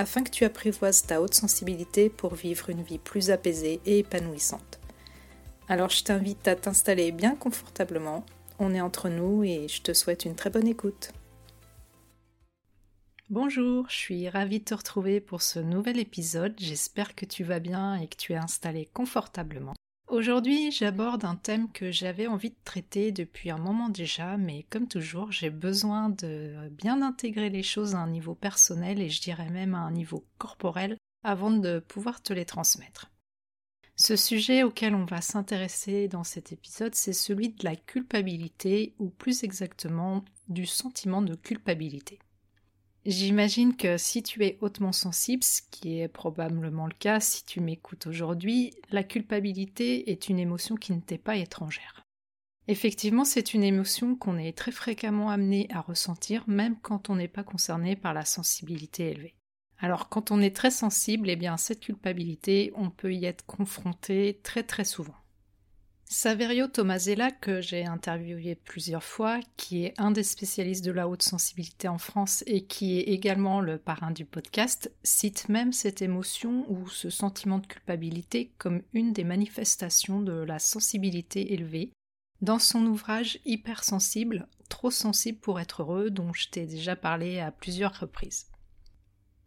afin que tu apprivoises ta haute sensibilité pour vivre une vie plus apaisée et épanouissante. Alors je t'invite à t'installer bien confortablement, on est entre nous et je te souhaite une très bonne écoute. Bonjour, je suis ravie de te retrouver pour ce nouvel épisode, j'espère que tu vas bien et que tu es installé confortablement. Aujourd'hui, j'aborde un thème que j'avais envie de traiter depuis un moment déjà, mais comme toujours, j'ai besoin de bien intégrer les choses à un niveau personnel et je dirais même à un niveau corporel avant de pouvoir te les transmettre. Ce sujet auquel on va s'intéresser dans cet épisode, c'est celui de la culpabilité, ou plus exactement du sentiment de culpabilité. J'imagine que si tu es hautement sensible, ce qui est probablement le cas si tu m'écoutes aujourd'hui, la culpabilité est une émotion qui ne t'est pas étrangère. Effectivement, c'est une émotion qu'on est très fréquemment amené à ressentir, même quand on n'est pas concerné par la sensibilité élevée. Alors, quand on est très sensible, eh bien, cette culpabilité, on peut y être confronté très très souvent. Saverio Tomasella, que j'ai interviewé plusieurs fois, qui est un des spécialistes de la haute sensibilité en France et qui est également le parrain du podcast, cite même cette émotion ou ce sentiment de culpabilité comme une des manifestations de la sensibilité élevée dans son ouvrage Hypersensible, trop sensible pour être heureux, dont je t'ai déjà parlé à plusieurs reprises.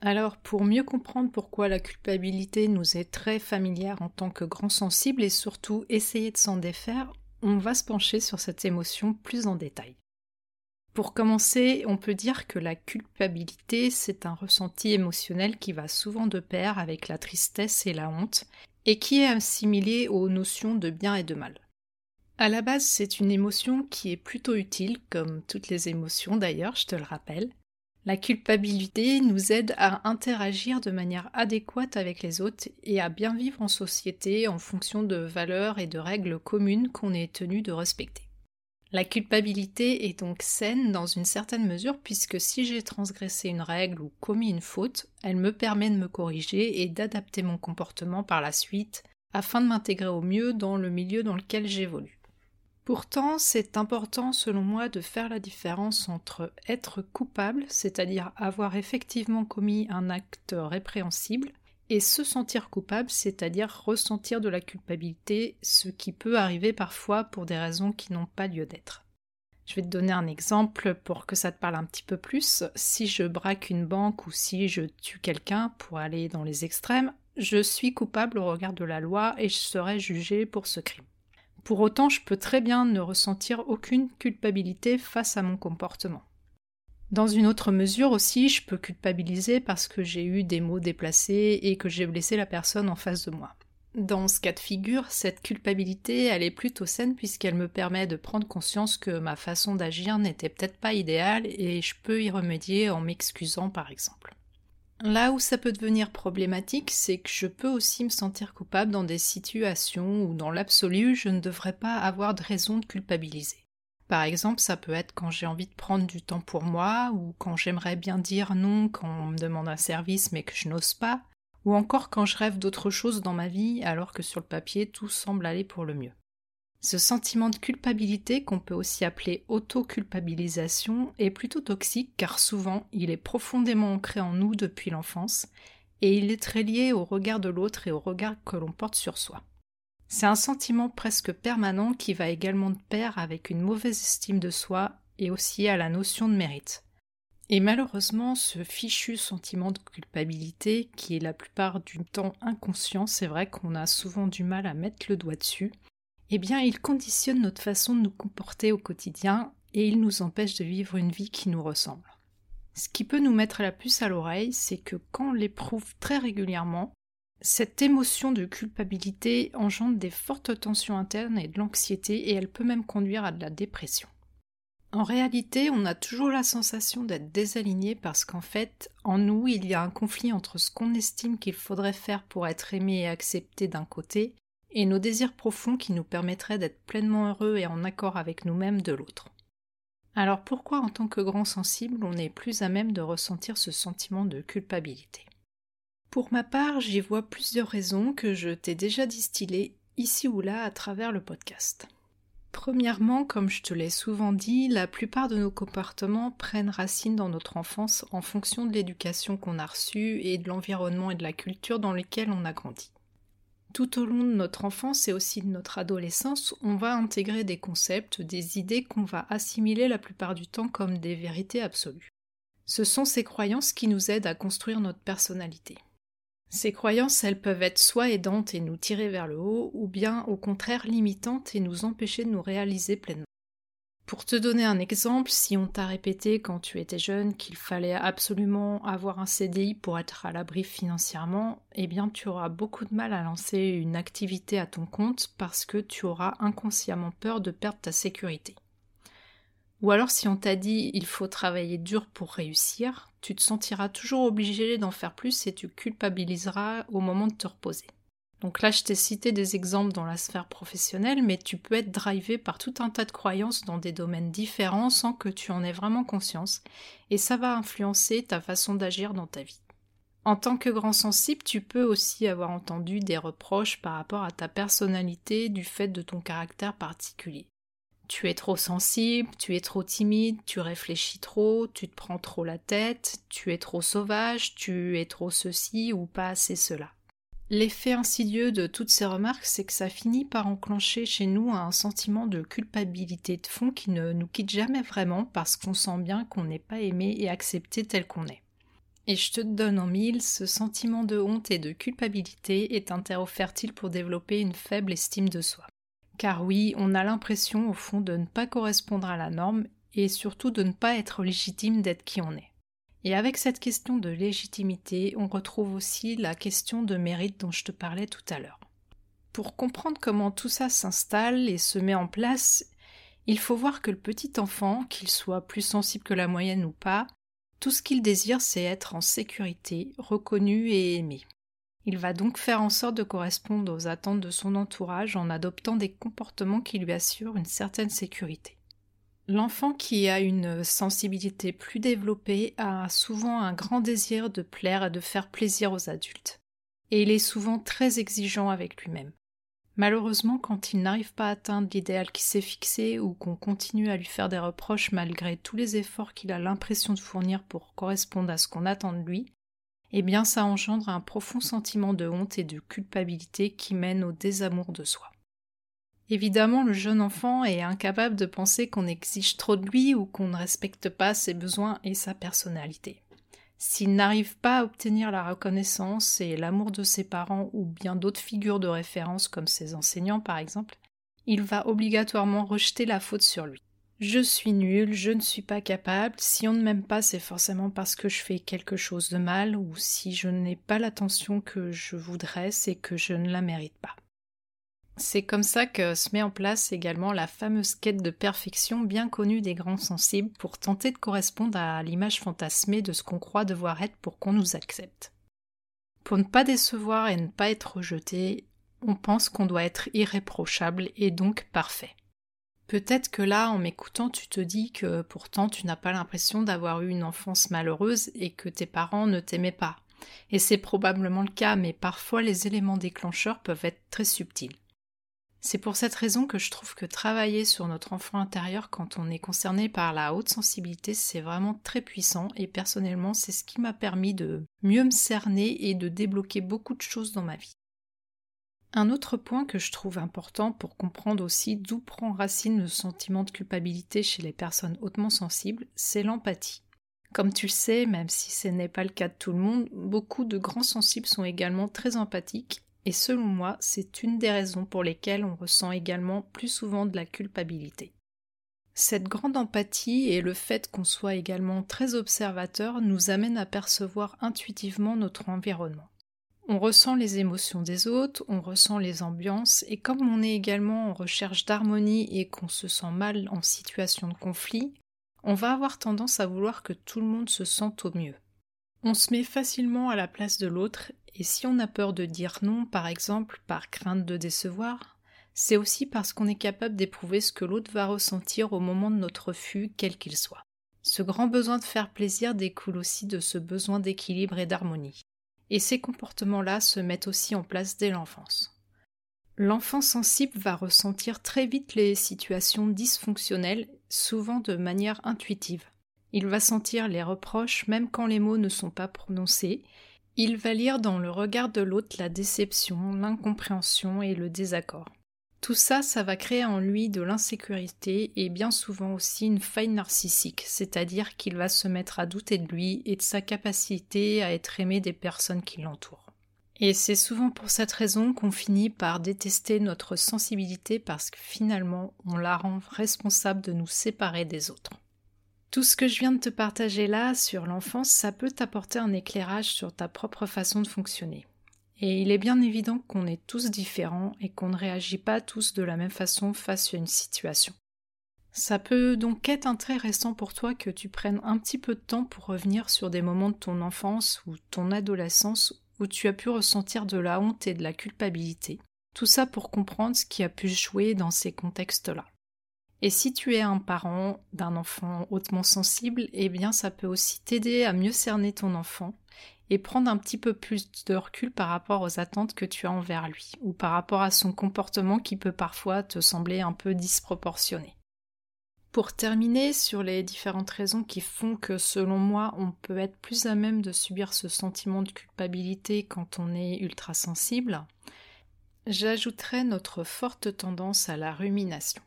Alors, pour mieux comprendre pourquoi la culpabilité nous est très familière en tant que grand sensible et surtout essayer de s'en défaire, on va se pencher sur cette émotion plus en détail. Pour commencer, on peut dire que la culpabilité, c'est un ressenti émotionnel qui va souvent de pair avec la tristesse et la honte, et qui est assimilé aux notions de bien et de mal. À la base, c'est une émotion qui est plutôt utile, comme toutes les émotions d'ailleurs, je te le rappelle, la culpabilité nous aide à interagir de manière adéquate avec les autres et à bien vivre en société en fonction de valeurs et de règles communes qu'on est tenu de respecter. La culpabilité est donc saine dans une certaine mesure puisque si j'ai transgressé une règle ou commis une faute, elle me permet de me corriger et d'adapter mon comportement par la suite afin de m'intégrer au mieux dans le milieu dans lequel j'évolue. Pourtant, c'est important selon moi de faire la différence entre être coupable, c'est-à-dire avoir effectivement commis un acte répréhensible, et se sentir coupable, c'est-à-dire ressentir de la culpabilité, ce qui peut arriver parfois pour des raisons qui n'ont pas lieu d'être. Je vais te donner un exemple pour que ça te parle un petit peu plus. Si je braque une banque ou si je tue quelqu'un pour aller dans les extrêmes, je suis coupable au regard de la loi et je serai jugé pour ce crime. Pour autant, je peux très bien ne ressentir aucune culpabilité face à mon comportement. Dans une autre mesure aussi, je peux culpabiliser parce que j'ai eu des mots déplacés et que j'ai blessé la personne en face de moi. Dans ce cas de figure, cette culpabilité, elle est plutôt saine puisqu'elle me permet de prendre conscience que ma façon d'agir n'était peut-être pas idéale et je peux y remédier en m'excusant par exemple. Là où ça peut devenir problématique, c'est que je peux aussi me sentir coupable dans des situations où dans l'absolu je ne devrais pas avoir de raison de culpabiliser. Par exemple, ça peut être quand j'ai envie de prendre du temps pour moi, ou quand j'aimerais bien dire non quand on me demande un service mais que je n'ose pas, ou encore quand je rêve d'autre chose dans ma vie alors que sur le papier tout semble aller pour le mieux. Ce sentiment de culpabilité, qu'on peut aussi appeler auto-culpabilisation, est plutôt toxique car souvent il est profondément ancré en nous depuis l'enfance et il est très lié au regard de l'autre et au regard que l'on porte sur soi. C'est un sentiment presque permanent qui va également de pair avec une mauvaise estime de soi et aussi à la notion de mérite. Et malheureusement, ce fichu sentiment de culpabilité, qui est la plupart du temps inconscient, c'est vrai qu'on a souvent du mal à mettre le doigt dessus, eh bien, il conditionne notre façon de nous comporter au quotidien et il nous empêche de vivre une vie qui nous ressemble. Ce qui peut nous mettre la puce à l'oreille, c'est que quand on l'éprouve très régulièrement, cette émotion de culpabilité engendre des fortes tensions internes et de l'anxiété et elle peut même conduire à de la dépression. En réalité, on a toujours la sensation d'être désaligné parce qu'en fait, en nous, il y a un conflit entre ce qu'on estime qu'il faudrait faire pour être aimé et accepté d'un côté, et nos désirs profonds qui nous permettraient d'être pleinement heureux et en accord avec nous-mêmes de l'autre. Alors pourquoi en tant que grand sensible on est plus à même de ressentir ce sentiment de culpabilité? Pour ma part, j'y vois plusieurs raisons que je t'ai déjà distillées ici ou là à travers le podcast. Premièrement, comme je te l'ai souvent dit, la plupart de nos comportements prennent racine dans notre enfance en fonction de l'éducation qu'on a reçue et de l'environnement et de la culture dans lesquels on a grandi. Tout au long de notre enfance et aussi de notre adolescence, on va intégrer des concepts, des idées qu'on va assimiler la plupart du temps comme des vérités absolues. Ce sont ces croyances qui nous aident à construire notre personnalité. Ces croyances, elles peuvent être soit aidantes et nous tirer vers le haut, ou bien au contraire limitantes et nous empêcher de nous réaliser pleinement. Pour te donner un exemple, si on t'a répété quand tu étais jeune qu'il fallait absolument avoir un CDI pour être à l'abri financièrement, eh bien tu auras beaucoup de mal à lancer une activité à ton compte parce que tu auras inconsciemment peur de perdre ta sécurité. Ou alors si on t'a dit il faut travailler dur pour réussir, tu te sentiras toujours obligé d'en faire plus et tu culpabiliseras au moment de te reposer. Donc là, je t'ai cité des exemples dans la sphère professionnelle, mais tu peux être drivé par tout un tas de croyances dans des domaines différents sans que tu en aies vraiment conscience, et ça va influencer ta façon d'agir dans ta vie. En tant que grand sensible, tu peux aussi avoir entendu des reproches par rapport à ta personnalité du fait de ton caractère particulier. Tu es trop sensible, tu es trop timide, tu réfléchis trop, tu te prends trop la tête, tu es trop sauvage, tu es trop ceci ou pas assez cela. L'effet insidieux de toutes ces remarques, c'est que ça finit par enclencher chez nous un sentiment de culpabilité de fond qui ne nous quitte jamais vraiment parce qu'on sent bien qu'on n'est pas aimé et accepté tel qu'on est. Et je te donne en mille, ce sentiment de honte et de culpabilité est un terreau fertile pour développer une faible estime de soi. Car oui, on a l'impression au fond de ne pas correspondre à la norme et surtout de ne pas être légitime d'être qui on est. Et avec cette question de légitimité, on retrouve aussi la question de mérite dont je te parlais tout à l'heure. Pour comprendre comment tout ça s'installe et se met en place, il faut voir que le petit enfant, qu'il soit plus sensible que la moyenne ou pas, tout ce qu'il désire c'est être en sécurité, reconnu et aimé. Il va donc faire en sorte de correspondre aux attentes de son entourage en adoptant des comportements qui lui assurent une certaine sécurité. L'enfant qui a une sensibilité plus développée a souvent un grand désir de plaire et de faire plaisir aux adultes. Et il est souvent très exigeant avec lui-même. Malheureusement, quand il n'arrive pas à atteindre l'idéal qui s'est fixé ou qu'on continue à lui faire des reproches malgré tous les efforts qu'il a l'impression de fournir pour correspondre à ce qu'on attend de lui, eh bien ça engendre un profond sentiment de honte et de culpabilité qui mène au désamour de soi. Évidemment, le jeune enfant est incapable de penser qu'on exige trop de lui ou qu'on ne respecte pas ses besoins et sa personnalité. S'il n'arrive pas à obtenir la reconnaissance et l'amour de ses parents ou bien d'autres figures de référence comme ses enseignants par exemple, il va obligatoirement rejeter la faute sur lui. Je suis nul, je ne suis pas capable, si on ne m'aime pas, c'est forcément parce que je fais quelque chose de mal, ou si je n'ai pas l'attention que je voudrais, c'est que je ne la mérite pas. C'est comme ça que se met en place également la fameuse quête de perfection bien connue des grands sensibles pour tenter de correspondre à l'image fantasmée de ce qu'on croit devoir être pour qu'on nous accepte. Pour ne pas décevoir et ne pas être rejeté, on pense qu'on doit être irréprochable et donc parfait. Peut-être que là, en m'écoutant, tu te dis que pourtant tu n'as pas l'impression d'avoir eu une enfance malheureuse et que tes parents ne t'aimaient pas. Et c'est probablement le cas, mais parfois les éléments déclencheurs peuvent être très subtils. C'est pour cette raison que je trouve que travailler sur notre enfant intérieur quand on est concerné par la haute sensibilité, c'est vraiment très puissant et personnellement, c'est ce qui m'a permis de mieux me cerner et de débloquer beaucoup de choses dans ma vie. Un autre point que je trouve important pour comprendre aussi d'où prend racine le sentiment de culpabilité chez les personnes hautement sensibles, c'est l'empathie. Comme tu le sais, même si ce n'est pas le cas de tout le monde, beaucoup de grands sensibles sont également très empathiques, et selon moi, c'est une des raisons pour lesquelles on ressent également plus souvent de la culpabilité. Cette grande empathie et le fait qu'on soit également très observateur nous amènent à percevoir intuitivement notre environnement. On ressent les émotions des autres, on ressent les ambiances, et comme on est également en recherche d'harmonie et qu'on se sent mal en situation de conflit, on va avoir tendance à vouloir que tout le monde se sente au mieux. On se met facilement à la place de l'autre, et si on a peur de dire non, par exemple, par crainte de décevoir, c'est aussi parce qu'on est capable d'éprouver ce que l'autre va ressentir au moment de notre refus, quel qu'il soit. Ce grand besoin de faire plaisir découle aussi de ce besoin d'équilibre et d'harmonie. Et ces comportements-là se mettent aussi en place dès l'enfance. L'enfant sensible va ressentir très vite les situations dysfonctionnelles, souvent de manière intuitive. Il va sentir les reproches même quand les mots ne sont pas prononcés. Il va lire dans le regard de l'autre la déception, l'incompréhension et le désaccord. Tout ça, ça va créer en lui de l'insécurité et bien souvent aussi une faille narcissique, c'est-à-dire qu'il va se mettre à douter de lui et de sa capacité à être aimé des personnes qui l'entourent. Et c'est souvent pour cette raison qu'on finit par détester notre sensibilité parce que finalement on la rend responsable de nous séparer des autres. Tout ce que je viens de te partager là sur l'enfance, ça peut t'apporter un éclairage sur ta propre façon de fonctionner. Et il est bien évident qu'on est tous différents et qu'on ne réagit pas tous de la même façon face à une situation. Ça peut donc être intéressant pour toi que tu prennes un petit peu de temps pour revenir sur des moments de ton enfance ou ton adolescence où tu as pu ressentir de la honte et de la culpabilité. Tout ça pour comprendre ce qui a pu jouer dans ces contextes-là. Et si tu es un parent d'un enfant hautement sensible, eh bien ça peut aussi t'aider à mieux cerner ton enfant et prendre un petit peu plus de recul par rapport aux attentes que tu as envers lui, ou par rapport à son comportement qui peut parfois te sembler un peu disproportionné. Pour terminer sur les différentes raisons qui font que selon moi on peut être plus à même de subir ce sentiment de culpabilité quand on est ultra sensible, j'ajouterai notre forte tendance à la rumination.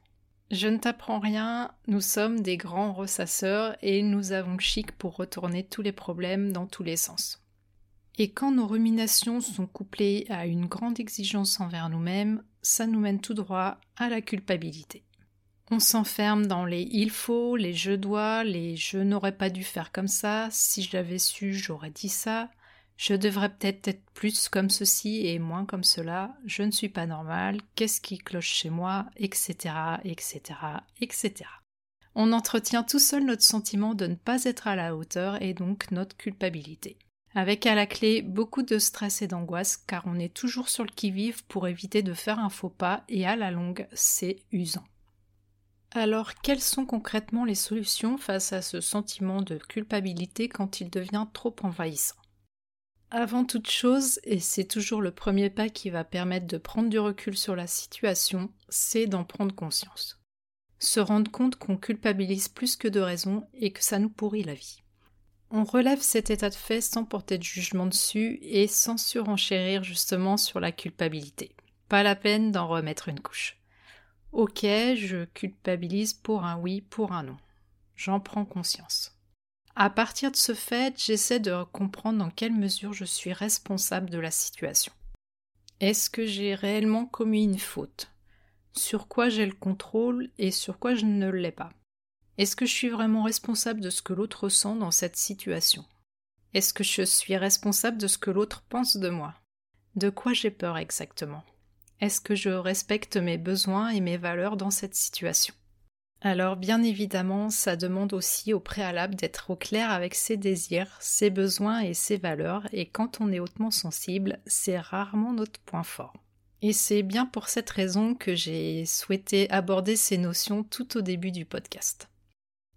Je ne t'apprends rien, nous sommes des grands ressasseurs et nous avons chic pour retourner tous les problèmes dans tous les sens. Et quand nos ruminations sont couplées à une grande exigence envers nous-mêmes, ça nous mène tout droit à la culpabilité. On s'enferme dans les il faut, les je dois, les je n'aurais pas dû faire comme ça, si je l'avais su, j'aurais dit ça, je devrais peut-être être plus comme ceci et moins comme cela, je ne suis pas normal, qu'est-ce qui cloche chez moi, etc., etc., etc. On entretient tout seul notre sentiment de ne pas être à la hauteur et donc notre culpabilité. Avec à la clé beaucoup de stress et d'angoisse car on est toujours sur le qui-vive pour éviter de faire un faux pas et à la longue c'est usant. Alors, quelles sont concrètement les solutions face à ce sentiment de culpabilité quand il devient trop envahissant? Avant toute chose, et c'est toujours le premier pas qui va permettre de prendre du recul sur la situation, c'est d'en prendre conscience. Se rendre compte qu'on culpabilise plus que de raison et que ça nous pourrit la vie. On relève cet état de fait sans porter de jugement dessus et sans surenchérir justement sur la culpabilité. Pas la peine d'en remettre une couche. Ok, je culpabilise pour un oui, pour un non. J'en prends conscience. À partir de ce fait, j'essaie de comprendre dans quelle mesure je suis responsable de la situation. Est-ce que j'ai réellement commis une faute? Sur quoi j'ai le contrôle et sur quoi je ne l'ai pas? Est-ce que je suis vraiment responsable de ce que l'autre ressent dans cette situation? Est-ce que je suis responsable de ce que l'autre pense de moi? De quoi j'ai peur exactement? Est-ce que je respecte mes besoins et mes valeurs dans cette situation? Alors bien évidemment, ça demande aussi au préalable d'être au clair avec ses désirs, ses besoins et ses valeurs, et quand on est hautement sensible, c'est rarement notre point fort. Et c'est bien pour cette raison que j'ai souhaité aborder ces notions tout au début du podcast.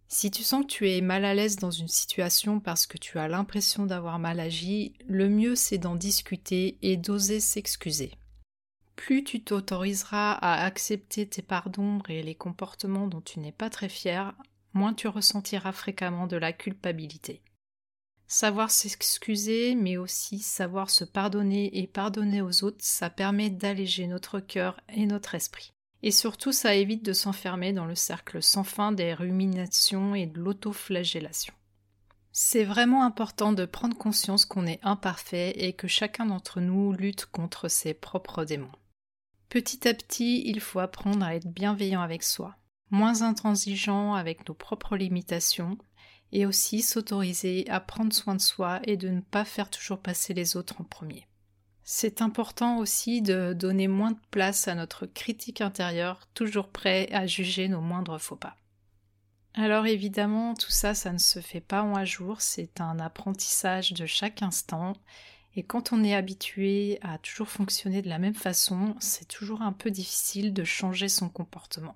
Si tu sens que tu es mal à l'aise dans une situation parce que tu as l'impression d'avoir mal agi, le mieux c'est d'en discuter et d'oser s'excuser plus tu t'autoriseras à accepter tes parts d'ombre et les comportements dont tu n'es pas très fier, moins tu ressentiras fréquemment de la culpabilité. Savoir s'excuser, mais aussi savoir se pardonner et pardonner aux autres, ça permet d'alléger notre cœur et notre esprit. Et surtout, ça évite de s'enfermer dans le cercle sans fin des ruminations et de l'autoflagellation. C'est vraiment important de prendre conscience qu'on est imparfait et que chacun d'entre nous lutte contre ses propres démons. Petit à petit, il faut apprendre à être bienveillant avec soi, moins intransigeant avec nos propres limitations, et aussi s'autoriser à prendre soin de soi et de ne pas faire toujours passer les autres en premier. C'est important aussi de donner moins de place à notre critique intérieure, toujours prêt à juger nos moindres faux pas. Alors évidemment, tout ça, ça ne se fait pas en un jour, c'est un apprentissage de chaque instant. Et quand on est habitué à toujours fonctionner de la même façon, c'est toujours un peu difficile de changer son comportement.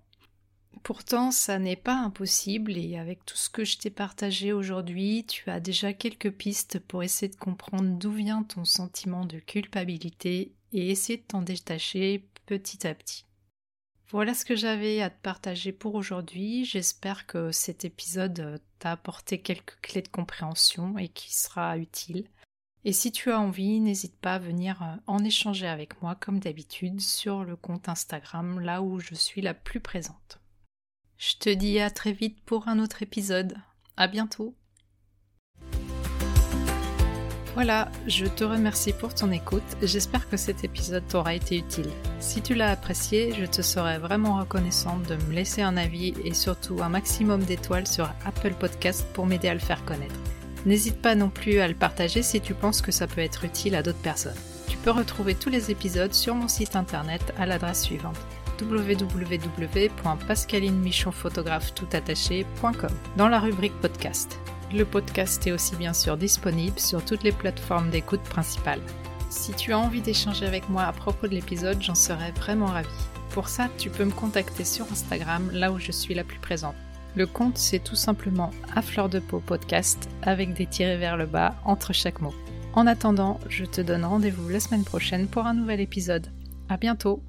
Pourtant, ça n'est pas impossible et avec tout ce que je t'ai partagé aujourd'hui, tu as déjà quelques pistes pour essayer de comprendre d'où vient ton sentiment de culpabilité et essayer de t'en détacher petit à petit. Voilà ce que j'avais à te partager pour aujourd'hui. J'espère que cet épisode t'a apporté quelques clés de compréhension et qui sera utile. Et si tu as envie, n'hésite pas à venir en échanger avec moi comme d'habitude sur le compte Instagram, là où je suis la plus présente. Je te dis à très vite pour un autre épisode. À bientôt. Voilà, je te remercie pour ton écoute. J'espère que cet épisode t'aura été utile. Si tu l'as apprécié, je te serais vraiment reconnaissante de me laisser un avis et surtout un maximum d'étoiles sur Apple Podcast pour m'aider à le faire connaître. N'hésite pas non plus à le partager si tu penses que ça peut être utile à d'autres personnes. Tu peux retrouver tous les épisodes sur mon site internet à l'adresse suivante www.pascalinemichonphotographe.com dans la rubrique podcast. Le podcast est aussi bien sûr disponible sur toutes les plateformes d'écoute principales. Si tu as envie d'échanger avec moi à propos de l'épisode, j'en serais vraiment ravie. Pour ça, tu peux me contacter sur Instagram, là où je suis la plus présente. Le compte, c'est tout simplement à fleur de peau podcast avec des tirés vers le bas entre chaque mot. En attendant, je te donne rendez-vous la semaine prochaine pour un nouvel épisode. À bientôt!